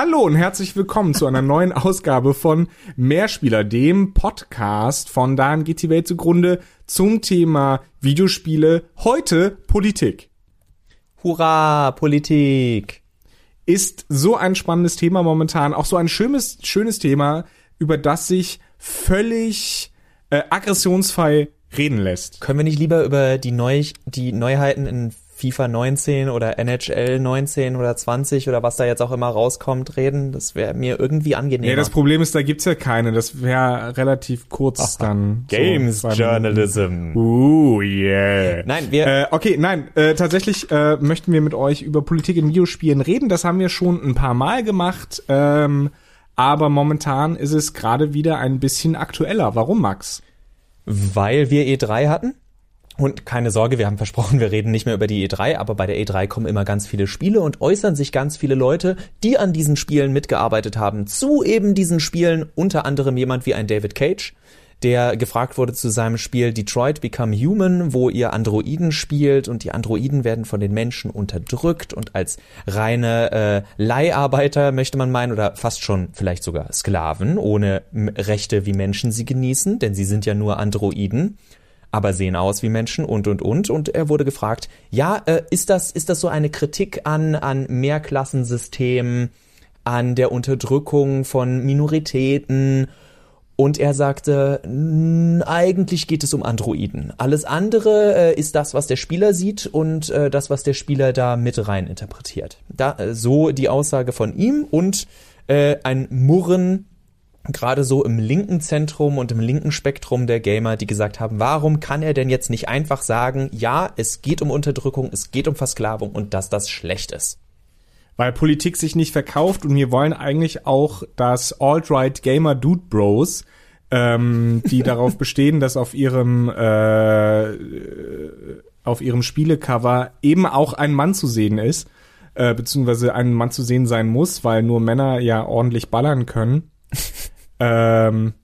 Hallo und herzlich willkommen zu einer neuen Ausgabe von Mehrspieler, dem Podcast von Daran geht die Welt zugrunde zum Thema Videospiele. Heute Politik. Hurra, Politik! Ist so ein spannendes Thema momentan, auch so ein schönes, schönes Thema, über das sich völlig äh, aggressionsfrei reden lässt. Können wir nicht lieber über die, Neu die Neuheiten in FIFA 19 oder NHL 19 oder 20 oder was da jetzt auch immer rauskommt reden. Das wäre mir irgendwie angenehmer. Nee, das Problem ist, da gibt's ja keine. Das wäre relativ kurz Ach, dann. Games so Journalism. Uh, yeah. Nein, wir. Äh, okay, nein, äh, tatsächlich äh, möchten wir mit euch über Politik in Videospielen reden. Das haben wir schon ein paar Mal gemacht. Ähm, aber momentan ist es gerade wieder ein bisschen aktueller. Warum, Max? Weil wir E3 hatten? Und keine Sorge, wir haben versprochen, wir reden nicht mehr über die E3, aber bei der E3 kommen immer ganz viele Spiele und äußern sich ganz viele Leute, die an diesen Spielen mitgearbeitet haben, zu eben diesen Spielen, unter anderem jemand wie ein David Cage, der gefragt wurde zu seinem Spiel Detroit Become Human, wo ihr Androiden spielt und die Androiden werden von den Menschen unterdrückt und als reine äh, Leiharbeiter möchte man meinen oder fast schon vielleicht sogar Sklaven ohne Rechte wie Menschen sie genießen, denn sie sind ja nur Androiden aber sehen aus wie Menschen und und und und er wurde gefragt, ja, äh, ist das ist das so eine Kritik an an Mehrklassensystemen, an der Unterdrückung von Minoritäten und er sagte, eigentlich geht es um Androiden. Alles andere äh, ist das, was der Spieler sieht und äh, das, was der Spieler da mit rein interpretiert. Da, äh, so die Aussage von ihm und äh, ein Murren gerade so im linken Zentrum und im linken Spektrum der Gamer, die gesagt haben, warum kann er denn jetzt nicht einfach sagen, ja, es geht um Unterdrückung, es geht um Versklavung und dass das schlecht ist? Weil Politik sich nicht verkauft und wir wollen eigentlich auch, dass Alt-Right Gamer Dude Bros, ähm, die darauf bestehen, dass auf ihrem äh, auf ihrem Spielecover eben auch ein Mann zu sehen ist, äh, beziehungsweise ein Mann zu sehen sein muss, weil nur Männer ja ordentlich ballern können. ähm,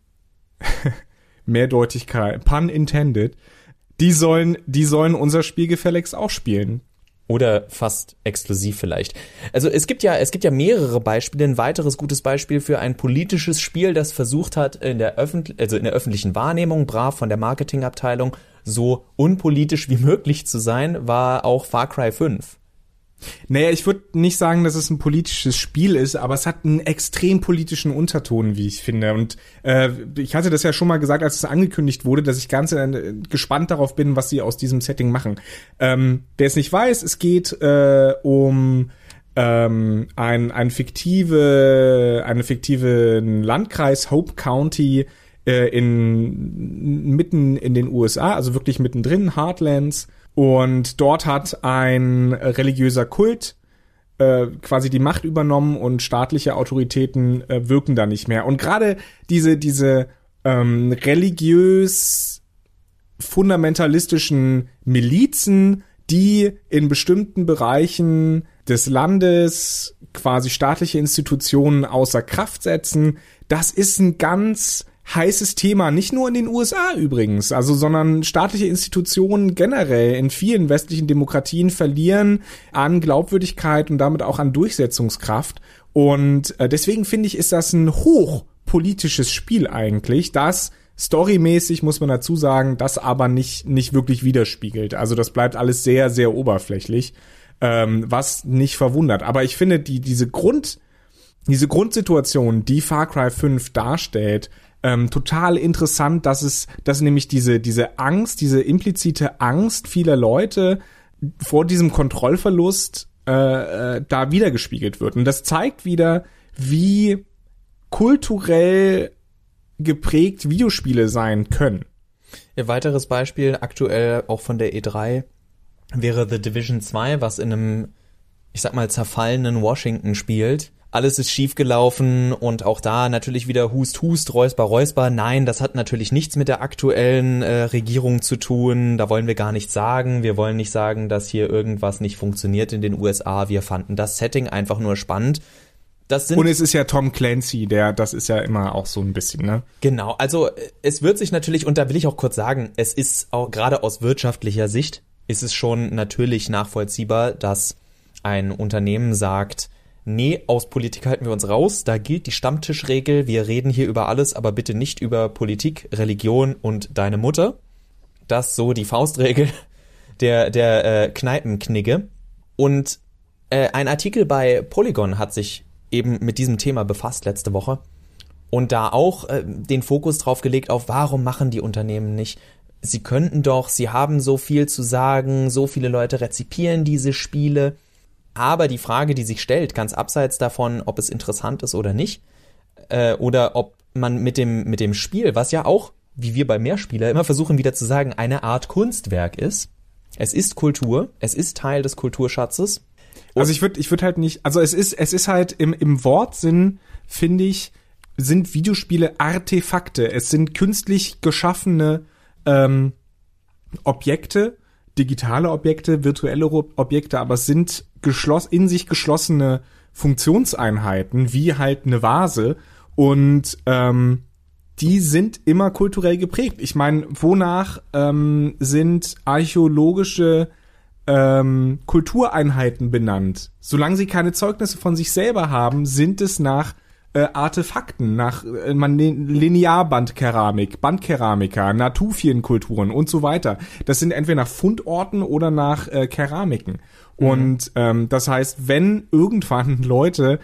Mehrdeutigkeit, pun intended, die sollen, die sollen unser Spiel gefälligst auch spielen. Oder fast exklusiv vielleicht. Also es gibt ja, es gibt ja mehrere Beispiele. Ein weiteres gutes Beispiel für ein politisches Spiel, das versucht hat, in der, öffentlich, also in der öffentlichen Wahrnehmung, brav von der Marketingabteilung, so unpolitisch wie möglich zu sein, war auch Far Cry 5. Naja, ich würde nicht sagen, dass es ein politisches Spiel ist, aber es hat einen extrem politischen Unterton, wie ich finde. Und äh, ich hatte das ja schon mal gesagt, als es angekündigt wurde, dass ich ganz äh, gespannt darauf bin, was sie aus diesem Setting machen. Ähm, Wer es nicht weiß, es geht äh, um ähm, ein, ein fiktive, eine fiktive Landkreis Hope County äh, in mitten in den USA, also wirklich mittendrin, Heartlands und dort hat ein religiöser Kult äh, quasi die Macht übernommen und staatliche Autoritäten äh, wirken da nicht mehr. Und gerade diese, diese ähm, religiös fundamentalistischen Milizen, die in bestimmten Bereichen des Landes quasi staatliche Institutionen außer Kraft setzen, das ist ein ganz heißes Thema, nicht nur in den USA übrigens, also sondern staatliche Institutionen generell in vielen westlichen Demokratien verlieren an Glaubwürdigkeit und damit auch an Durchsetzungskraft. Und äh, deswegen finde ich, ist das ein hochpolitisches Spiel eigentlich, das storymäßig muss man dazu sagen, das aber nicht nicht wirklich widerspiegelt. Also das bleibt alles sehr sehr oberflächlich, ähm, was nicht verwundert. Aber ich finde die diese Grund diese Grundsituation, die Far Cry 5 darstellt, ähm, total interessant, dass es, dass nämlich diese, diese Angst, diese implizite Angst vieler Leute vor diesem Kontrollverlust äh, äh, da wiedergespiegelt wird. Und das zeigt wieder, wie kulturell geprägt Videospiele sein können. Ein weiteres Beispiel, aktuell auch von der E3, wäre The Division 2, was in einem, ich sag mal, zerfallenen Washington spielt alles ist schiefgelaufen und auch da natürlich wieder Hust, Hust, Räusper, Räusper. Nein, das hat natürlich nichts mit der aktuellen äh, Regierung zu tun. Da wollen wir gar nichts sagen. Wir wollen nicht sagen, dass hier irgendwas nicht funktioniert in den USA. Wir fanden das Setting einfach nur spannend. Das sind und es ist ja Tom Clancy, der, das ist ja immer auch so ein bisschen, ne? Genau, also es wird sich natürlich, und da will ich auch kurz sagen, es ist auch gerade aus wirtschaftlicher Sicht, ist es schon natürlich nachvollziehbar, dass ein Unternehmen sagt, nee, aus Politik halten wir uns raus, da gilt die Stammtischregel, wir reden hier über alles, aber bitte nicht über Politik, Religion und deine Mutter. Das so die Faustregel der, der äh, Kneipenknigge. Und äh, ein Artikel bei Polygon hat sich eben mit diesem Thema befasst letzte Woche und da auch äh, den Fokus drauf gelegt auf, warum machen die Unternehmen nicht? Sie könnten doch, sie haben so viel zu sagen, so viele Leute rezipieren diese Spiele. Aber die Frage, die sich stellt, ganz abseits davon, ob es interessant ist oder nicht, äh, oder ob man mit dem, mit dem Spiel, was ja auch, wie wir bei Mehrspieler immer versuchen wieder zu sagen, eine Art Kunstwerk ist. Es ist Kultur, es ist Teil des Kulturschatzes. Also ich würde ich würde halt nicht, also es ist es ist halt im im Wortsinn finde ich sind Videospiele Artefakte. Es sind künstlich geschaffene ähm, Objekte, digitale Objekte, virtuelle Objekte, aber es sind geschloss in sich geschlossene Funktionseinheiten, wie halt eine Vase. Und ähm, die sind immer kulturell geprägt. Ich meine, wonach ähm, sind archäologische ähm, Kultureinheiten benannt? Solange sie keine Zeugnisse von sich selber haben, sind es nach äh, Artefakten, nach äh, man Linearbandkeramik, Bandkeramiker, Natufienkulturen und so weiter. Das sind entweder nach Fundorten oder nach äh, Keramiken. Mhm. Und ähm, das heißt, wenn irgendwann Leute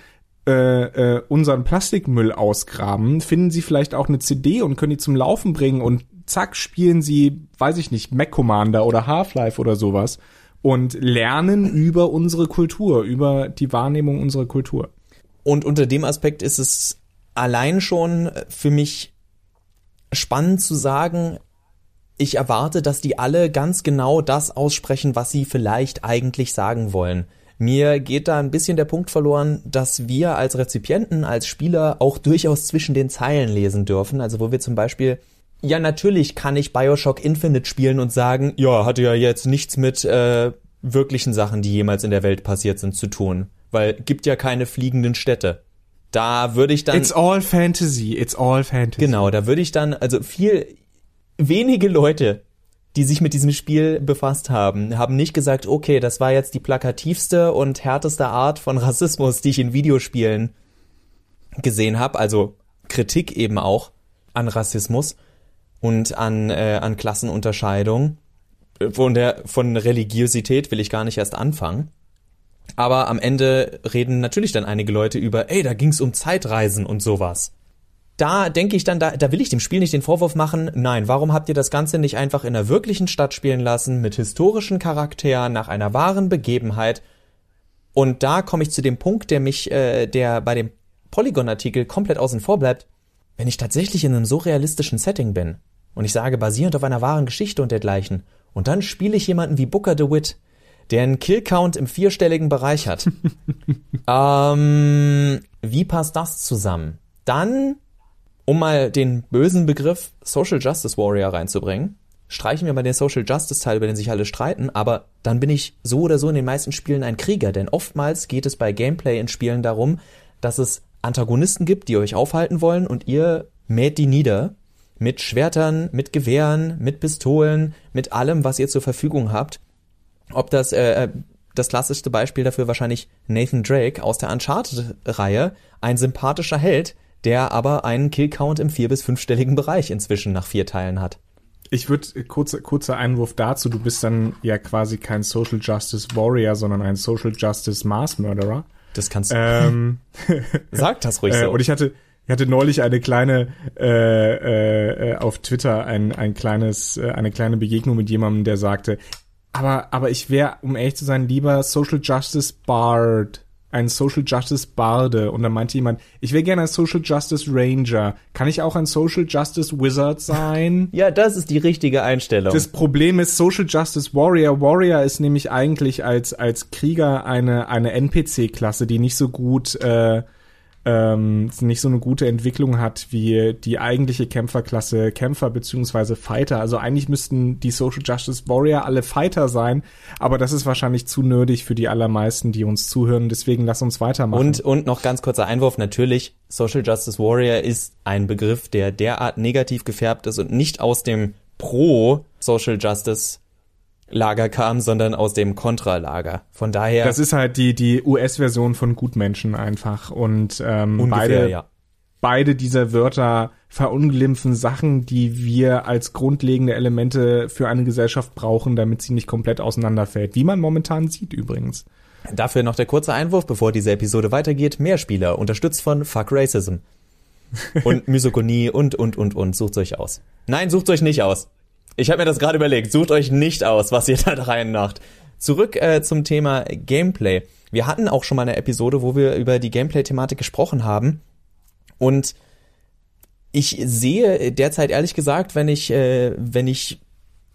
äh, äh, unseren Plastikmüll ausgraben, finden sie vielleicht auch eine CD und können die zum Laufen bringen und zack spielen sie, weiß ich nicht, Mac Commander oder Half-Life oder sowas und lernen über unsere Kultur, über die Wahrnehmung unserer Kultur. Und unter dem Aspekt ist es allein schon für mich spannend zu sagen, ich erwarte, dass die alle ganz genau das aussprechen, was sie vielleicht eigentlich sagen wollen. Mir geht da ein bisschen der Punkt verloren, dass wir als Rezipienten, als Spieler auch durchaus zwischen den Zeilen lesen dürfen. Also wo wir zum Beispiel, ja natürlich kann ich Bioshock Infinite spielen und sagen, ja, hatte ja jetzt nichts mit äh, wirklichen Sachen, die jemals in der Welt passiert sind, zu tun weil gibt ja keine fliegenden Städte. Da würde ich dann. It's all fantasy, it's all fantasy. Genau, da würde ich dann, also viel, wenige Leute, die sich mit diesem Spiel befasst haben, haben nicht gesagt, okay, das war jetzt die plakativste und härteste Art von Rassismus, die ich in Videospielen gesehen habe. Also Kritik eben auch an Rassismus und an, äh, an Klassenunterscheidung. Von der, von Religiosität will ich gar nicht erst anfangen. Aber am Ende reden natürlich dann einige Leute über, ey, da ging's um Zeitreisen und sowas. Da denke ich dann, da, da will ich dem Spiel nicht den Vorwurf machen, nein, warum habt ihr das Ganze nicht einfach in einer wirklichen Stadt spielen lassen, mit historischen Charakteren, nach einer wahren Begebenheit? Und da komme ich zu dem Punkt, der mich, äh, der bei dem Polygon-Artikel komplett außen vor bleibt. Wenn ich tatsächlich in einem so realistischen Setting bin und ich sage, basierend auf einer wahren Geschichte und dergleichen, und dann spiele ich jemanden wie Booker DeWitt, der einen Killcount im vierstelligen Bereich hat. ähm, wie passt das zusammen? Dann, um mal den bösen Begriff Social Justice Warrior reinzubringen, streichen wir mal den Social Justice Teil, über den sich alle streiten, aber dann bin ich so oder so in den meisten Spielen ein Krieger, denn oftmals geht es bei Gameplay in Spielen darum, dass es Antagonisten gibt, die euch aufhalten wollen und ihr mäht die nieder mit Schwertern, mit Gewehren, mit Pistolen, mit allem, was ihr zur Verfügung habt ob das äh, äh, das klassischste Beispiel dafür wahrscheinlich Nathan Drake aus der Uncharted-Reihe, ein sympathischer Held, der aber einen Killcount im vier- bis fünfstelligen Bereich inzwischen nach vier Teilen hat. Ich würde kurzer kurzer Einwurf dazu. Du bist dann ja quasi kein Social Justice Warrior, sondern ein Social Justice Mass Murderer. Das kannst du. Ähm, Sag das ruhig so. Äh, und ich hatte ich hatte neulich eine kleine äh, äh, auf Twitter ein ein kleines äh, eine kleine Begegnung mit jemandem, der sagte, aber, aber ich wäre, um ehrlich zu sein, lieber Social Justice Bard. Ein Social Justice Barde. Und dann meinte jemand, ich wäre gerne ein Social Justice Ranger. Kann ich auch ein Social Justice Wizard sein? ja, das ist die richtige Einstellung. Das Problem ist Social Justice Warrior. Warrior ist nämlich eigentlich als, als Krieger eine, eine NPC-Klasse, die nicht so gut, äh, ähm, nicht so eine gute Entwicklung hat wie die eigentliche Kämpferklasse Kämpfer beziehungsweise Fighter. Also eigentlich müssten die Social Justice Warrior alle Fighter sein, aber das ist wahrscheinlich zu nerdig für die allermeisten, die uns zuhören. Deswegen lass uns weitermachen. Und, und noch ganz kurzer Einwurf. Natürlich, Social Justice Warrior ist ein Begriff, der derart negativ gefärbt ist und nicht aus dem Pro Social Justice Lager kam, sondern aus dem Kontralager. Von daher. Das ist halt die, die US-Version von Gutmenschen einfach. Und ähm, ungefähr, beide, ja. beide dieser Wörter verunglimpfen Sachen, die wir als grundlegende Elemente für eine Gesellschaft brauchen, damit sie nicht komplett auseinanderfällt. Wie man momentan sieht übrigens. Dafür noch der kurze Einwurf, bevor diese Episode weitergeht. Mehrspieler, unterstützt von Fuck Racism. und Misogonie und, und, und, und. Sucht euch aus. Nein, sucht euch nicht aus. Ich habe mir das gerade überlegt. Sucht euch nicht aus, was ihr da reinmacht. Zurück äh, zum Thema Gameplay. Wir hatten auch schon mal eine Episode, wo wir über die Gameplay-Thematik gesprochen haben. Und ich sehe derzeit ehrlich gesagt, wenn ich, äh, wenn ich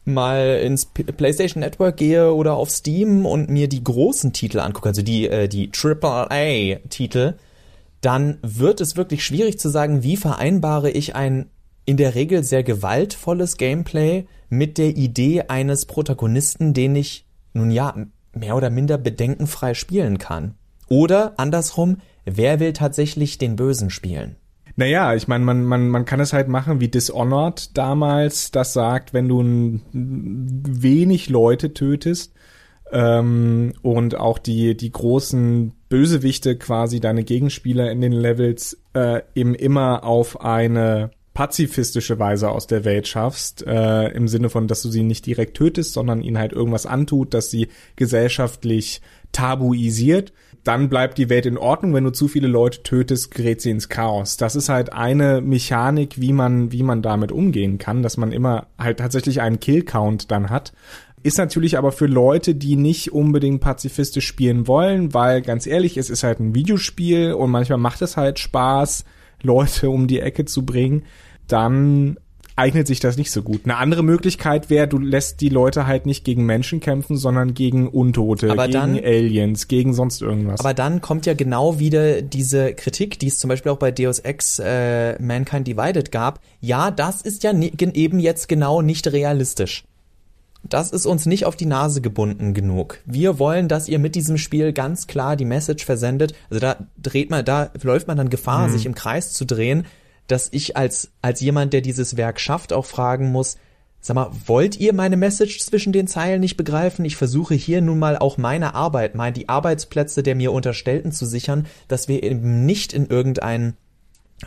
mal ins PlayStation Network gehe oder auf Steam und mir die großen Titel angucke, also die, äh, die AAA-Titel, dann wird es wirklich schwierig zu sagen, wie vereinbare ich ein in der Regel sehr gewaltvolles Gameplay mit der Idee eines Protagonisten, den ich nun ja mehr oder minder bedenkenfrei spielen kann. Oder andersrum, wer will tatsächlich den Bösen spielen? Naja, ich meine, man, man, man kann es halt machen wie Dishonored damals, das sagt, wenn du wenig Leute tötest ähm, und auch die, die großen Bösewichte quasi, deine Gegenspieler in den Levels, äh, eben immer auf eine pazifistische Weise aus der Welt schaffst, äh, im Sinne von, dass du sie nicht direkt tötest, sondern ihnen halt irgendwas antut, dass sie gesellschaftlich tabuisiert, dann bleibt die Welt in Ordnung. Wenn du zu viele Leute tötest, gerät sie ins Chaos. Das ist halt eine Mechanik, wie man, wie man damit umgehen kann, dass man immer halt tatsächlich einen Kill-Count dann hat. Ist natürlich aber für Leute, die nicht unbedingt pazifistisch spielen wollen, weil ganz ehrlich, es ist halt ein Videospiel und manchmal macht es halt Spaß, Leute um die Ecke zu bringen, dann eignet sich das nicht so gut. Eine andere Möglichkeit wäre, du lässt die Leute halt nicht gegen Menschen kämpfen, sondern gegen Untote, aber gegen dann, Aliens, gegen sonst irgendwas. Aber dann kommt ja genau wieder diese Kritik, die es zum Beispiel auch bei Deus Ex äh, Mankind Divided gab. Ja, das ist ja eben jetzt genau nicht realistisch. Das ist uns nicht auf die Nase gebunden genug. Wir wollen, dass ihr mit diesem Spiel ganz klar die Message versendet. Also da dreht man, da läuft man dann Gefahr, mhm. sich im Kreis zu drehen dass ich als, als jemand, der dieses Werk schafft, auch fragen muss, sag mal, wollt ihr meine Message zwischen den Zeilen nicht begreifen? Ich versuche hier nun mal auch meine Arbeit, mal die Arbeitsplätze der mir Unterstellten zu sichern, dass wir eben nicht in irgendeinen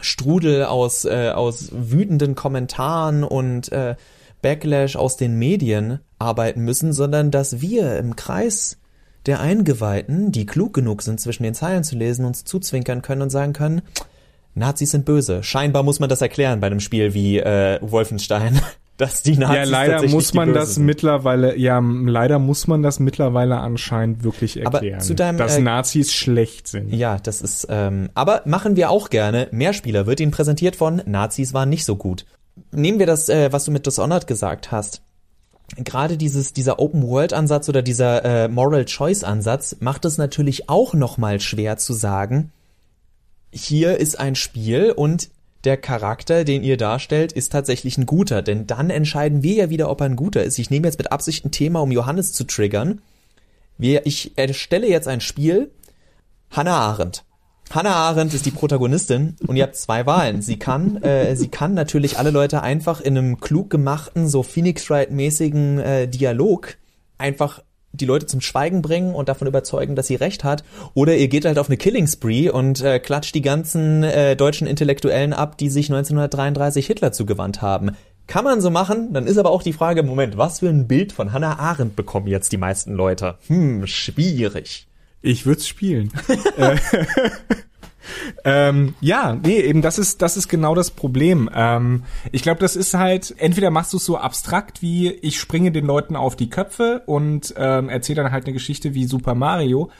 Strudel aus, äh, aus wütenden Kommentaren und äh, Backlash aus den Medien arbeiten müssen, sondern dass wir im Kreis der Eingeweihten, die klug genug sind, zwischen den Zeilen zu lesen, uns zuzwinkern können und sagen können, Nazis sind böse. Scheinbar muss man das erklären bei einem Spiel wie äh, Wolfenstein. Dass die Nazis ja, leider muss man das sind. mittlerweile, ja, leider muss man das mittlerweile anscheinend wirklich erklären, aber zu deinem, dass äh, Nazis schlecht sind. Ja, das ist, ähm, aber machen wir auch gerne. Mehrspieler wird Ihnen präsentiert von Nazis waren nicht so gut. Nehmen wir das, äh, was du mit Dishonored gesagt hast gerade dieses dieser Open World Ansatz oder dieser äh, Moral Choice Ansatz macht es natürlich auch noch mal schwer zu sagen, hier ist ein Spiel und der Charakter, den ihr darstellt, ist tatsächlich ein guter, denn dann entscheiden wir ja wieder, ob er ein guter ist. Ich nehme jetzt mit Absicht ein Thema, um Johannes zu triggern. Wir, ich erstelle jetzt ein Spiel. Hannah Arendt. Hannah Arendt ist die Protagonistin und ihr habt zwei Wahlen. Sie kann, äh, sie kann natürlich alle Leute einfach in einem klug gemachten, so Phoenix Wright mäßigen äh, Dialog einfach die Leute zum Schweigen bringen und davon überzeugen, dass sie recht hat, oder ihr geht halt auf eine Killing Spree und äh, klatscht die ganzen äh, deutschen Intellektuellen ab, die sich 1933 Hitler zugewandt haben. Kann man so machen, dann ist aber auch die Frage, Moment, was für ein Bild von Hannah Arendt bekommen jetzt die meisten Leute? Hm, schwierig. Ich würde spielen. Äh, ähm, ja, nee, eben das ist das ist genau das Problem. Ähm, ich glaube, das ist halt entweder machst du es so abstrakt wie ich springe den Leuten auf die Köpfe und ähm, erzähle dann halt eine Geschichte wie Super Mario.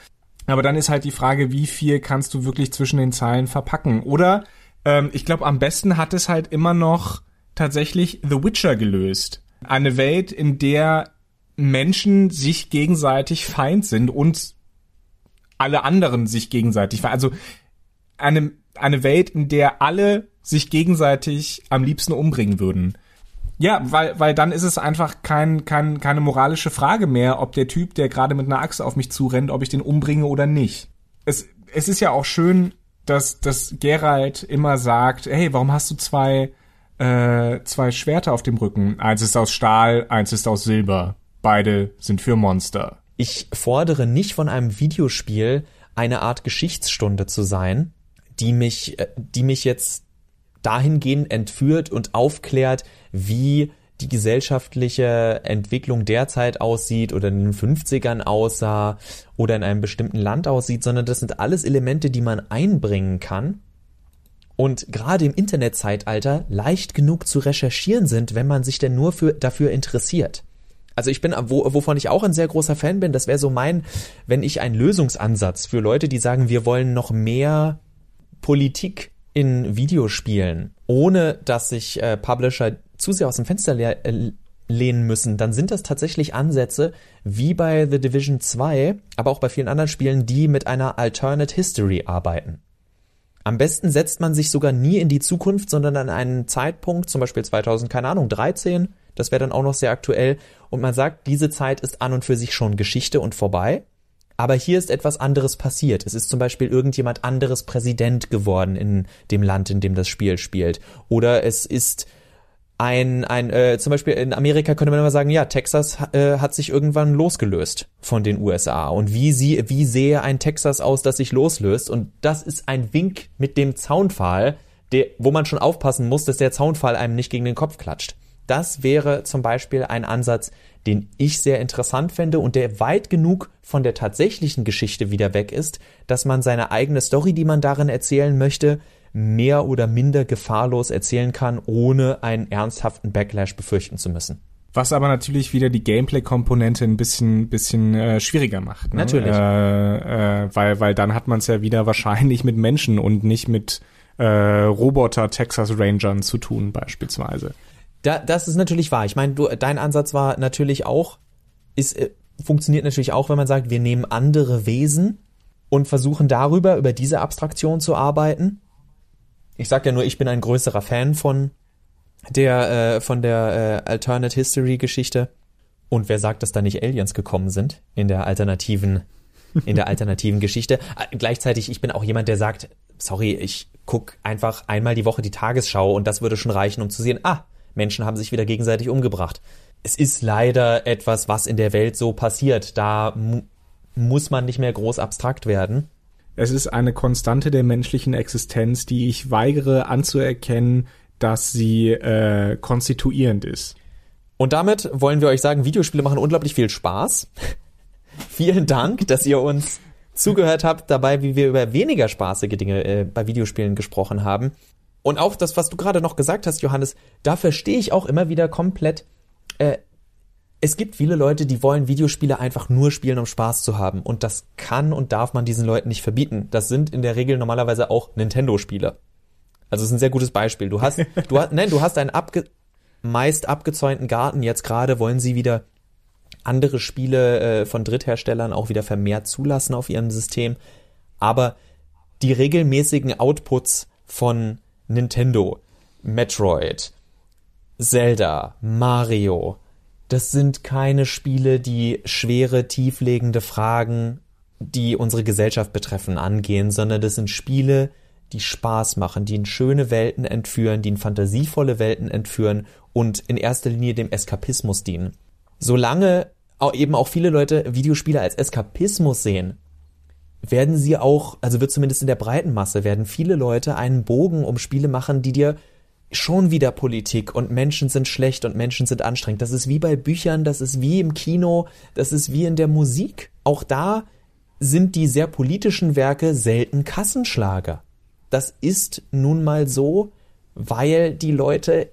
Aber dann ist halt die Frage, wie viel kannst du wirklich zwischen den Zeilen verpacken? Oder ähm, ich glaube, am besten hat es halt immer noch tatsächlich The Witcher gelöst. Eine Welt, in der Menschen sich gegenseitig feind sind und alle anderen sich gegenseitig. Also eine, eine Welt, in der alle sich gegenseitig am liebsten umbringen würden. Ja, weil, weil dann ist es einfach kein, kein, keine moralische Frage mehr, ob der Typ, der gerade mit einer Axt auf mich zurennt, ob ich den umbringe oder nicht. Es, es ist ja auch schön, dass, dass Geralt immer sagt, hey, warum hast du zwei, äh, zwei Schwerter auf dem Rücken? Eins ist aus Stahl, eins ist aus Silber. beide sind für Monster. Ich fordere nicht von einem Videospiel eine Art Geschichtsstunde zu sein, die mich, äh, die mich jetzt dahingehend entführt und aufklärt, wie die gesellschaftliche Entwicklung derzeit aussieht oder in den 50ern aussah oder in einem bestimmten Land aussieht, sondern das sind alles Elemente, die man einbringen kann und gerade im Internetzeitalter leicht genug zu recherchieren sind, wenn man sich denn nur für, dafür interessiert. Also ich bin, wo, wovon ich auch ein sehr großer Fan bin, das wäre so mein, wenn ich einen Lösungsansatz für Leute, die sagen, wir wollen noch mehr Politik in Videospielen, ohne dass sich äh, Publisher zu sehr aus dem Fenster le äh, lehnen müssen, dann sind das tatsächlich Ansätze wie bei The Division 2, aber auch bei vielen anderen Spielen, die mit einer Alternate History arbeiten. Am besten setzt man sich sogar nie in die Zukunft, sondern an einen Zeitpunkt, zum Beispiel 2000, keine Ahnung, 13, das wäre dann auch noch sehr aktuell, und man sagt, diese Zeit ist an und für sich schon Geschichte und vorbei. Aber hier ist etwas anderes passiert. Es ist zum Beispiel irgendjemand anderes Präsident geworden in dem Land, in dem das Spiel spielt. Oder es ist ein, ein äh, zum Beispiel in Amerika könnte man immer sagen, ja, Texas äh, hat sich irgendwann losgelöst von den USA. Und wie sie, wie sehe ein Texas aus, das sich loslöst? Und das ist ein Wink mit dem Zaunpfahl, der, wo man schon aufpassen muss, dass der Zaunpfahl einem nicht gegen den Kopf klatscht. Das wäre zum Beispiel ein Ansatz, den ich sehr interessant fände und der weit genug von der tatsächlichen Geschichte wieder weg ist, dass man seine eigene Story, die man darin erzählen möchte, mehr oder minder gefahrlos erzählen kann, ohne einen ernsthaften Backlash befürchten zu müssen. Was aber natürlich wieder die Gameplay-Komponente ein bisschen, bisschen äh, schwieriger macht. Ne? Natürlich. Äh, äh, weil, weil dann hat man es ja wieder wahrscheinlich mit Menschen und nicht mit äh, Roboter Texas Rangern zu tun, beispielsweise. Da, das ist natürlich wahr. Ich meine, du, dein Ansatz war natürlich auch, ist, äh, funktioniert natürlich auch, wenn man sagt, wir nehmen andere Wesen und versuchen darüber, über diese Abstraktion zu arbeiten ich sag ja nur, ich bin ein größerer Fan von der, äh, von der äh, Alternate History Geschichte. Und wer sagt, dass da nicht Aliens gekommen sind in der alternativen, in der alternativen Geschichte? Äh, gleichzeitig, ich bin auch jemand, der sagt, sorry, ich guck einfach einmal die Woche die Tagesschau und das würde schon reichen, um zu sehen, ah, Menschen haben sich wieder gegenseitig umgebracht. Es ist leider etwas, was in der Welt so passiert. Da muss man nicht mehr groß abstrakt werden. Es ist eine Konstante der menschlichen Existenz, die ich weigere anzuerkennen, dass sie äh, konstituierend ist. Und damit wollen wir euch sagen, Videospiele machen unglaublich viel Spaß. Vielen Dank, dass ihr uns zugehört habt dabei, wie wir über weniger spaßige Dinge äh, bei Videospielen gesprochen haben. Und auch das, was du gerade noch gesagt hast, Johannes, da verstehe ich auch immer wieder komplett. Äh, es gibt viele Leute, die wollen Videospiele einfach nur spielen, um Spaß zu haben. Und das kann und darf man diesen Leuten nicht verbieten. Das sind in der Regel normalerweise auch Nintendo-Spiele. Also es ist ein sehr gutes Beispiel. Du hast, du hast, nein, du hast einen abge, meist abgezäunten Garten. Jetzt gerade wollen sie wieder andere Spiele äh, von Drittherstellern auch wieder vermehrt zulassen auf ihrem System. Aber die regelmäßigen Outputs von Nintendo, Metroid, Zelda, Mario, das sind keine Spiele, die schwere, tieflegende Fragen, die unsere Gesellschaft betreffen, angehen, sondern das sind Spiele, die Spaß machen, die in schöne Welten entführen, die in fantasievolle Welten entführen und in erster Linie dem Eskapismus dienen. Solange eben auch viele Leute Videospiele als Eskapismus sehen, werden sie auch, also wird zumindest in der breiten Masse, werden viele Leute einen Bogen um Spiele machen, die dir schon wieder Politik und Menschen sind schlecht und Menschen sind anstrengend. Das ist wie bei Büchern, das ist wie im Kino, das ist wie in der Musik. Auch da sind die sehr politischen Werke selten Kassenschlager. Das ist nun mal so, weil die Leute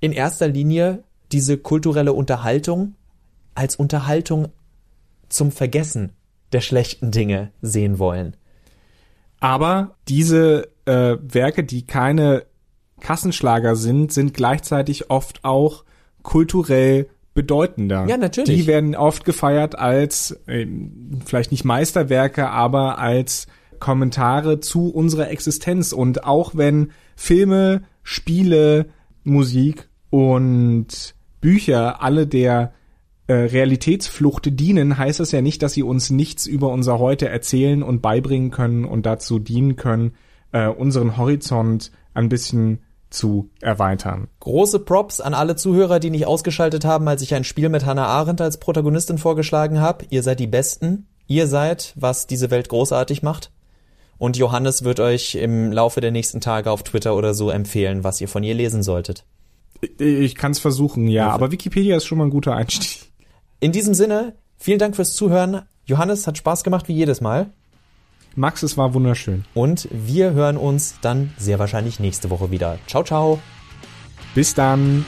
in erster Linie diese kulturelle Unterhaltung als Unterhaltung zum Vergessen der schlechten Dinge sehen wollen. Aber diese äh, Werke, die keine Kassenschlager sind, sind gleichzeitig oft auch kulturell bedeutender. Ja, natürlich. Die werden oft gefeiert als, äh, vielleicht nicht Meisterwerke, aber als Kommentare zu unserer Existenz. Und auch wenn Filme, Spiele, Musik und Bücher alle der äh, Realitätsflucht dienen, heißt das ja nicht, dass sie uns nichts über unser Heute erzählen und beibringen können und dazu dienen können, äh, unseren Horizont ein bisschen zu erweitern. Große Props an alle Zuhörer, die nicht ausgeschaltet haben, als ich ein Spiel mit Hannah Arendt als Protagonistin vorgeschlagen habe. Ihr seid die Besten. Ihr seid, was diese Welt großartig macht. Und Johannes wird euch im Laufe der nächsten Tage auf Twitter oder so empfehlen, was ihr von ihr lesen solltet. Ich kann es versuchen, ja, aber Wikipedia ist schon mal ein guter Einstieg. In diesem Sinne, vielen Dank fürs Zuhören. Johannes hat Spaß gemacht wie jedes Mal. Max, es war wunderschön. Und wir hören uns dann sehr wahrscheinlich nächste Woche wieder. Ciao, ciao. Bis dann.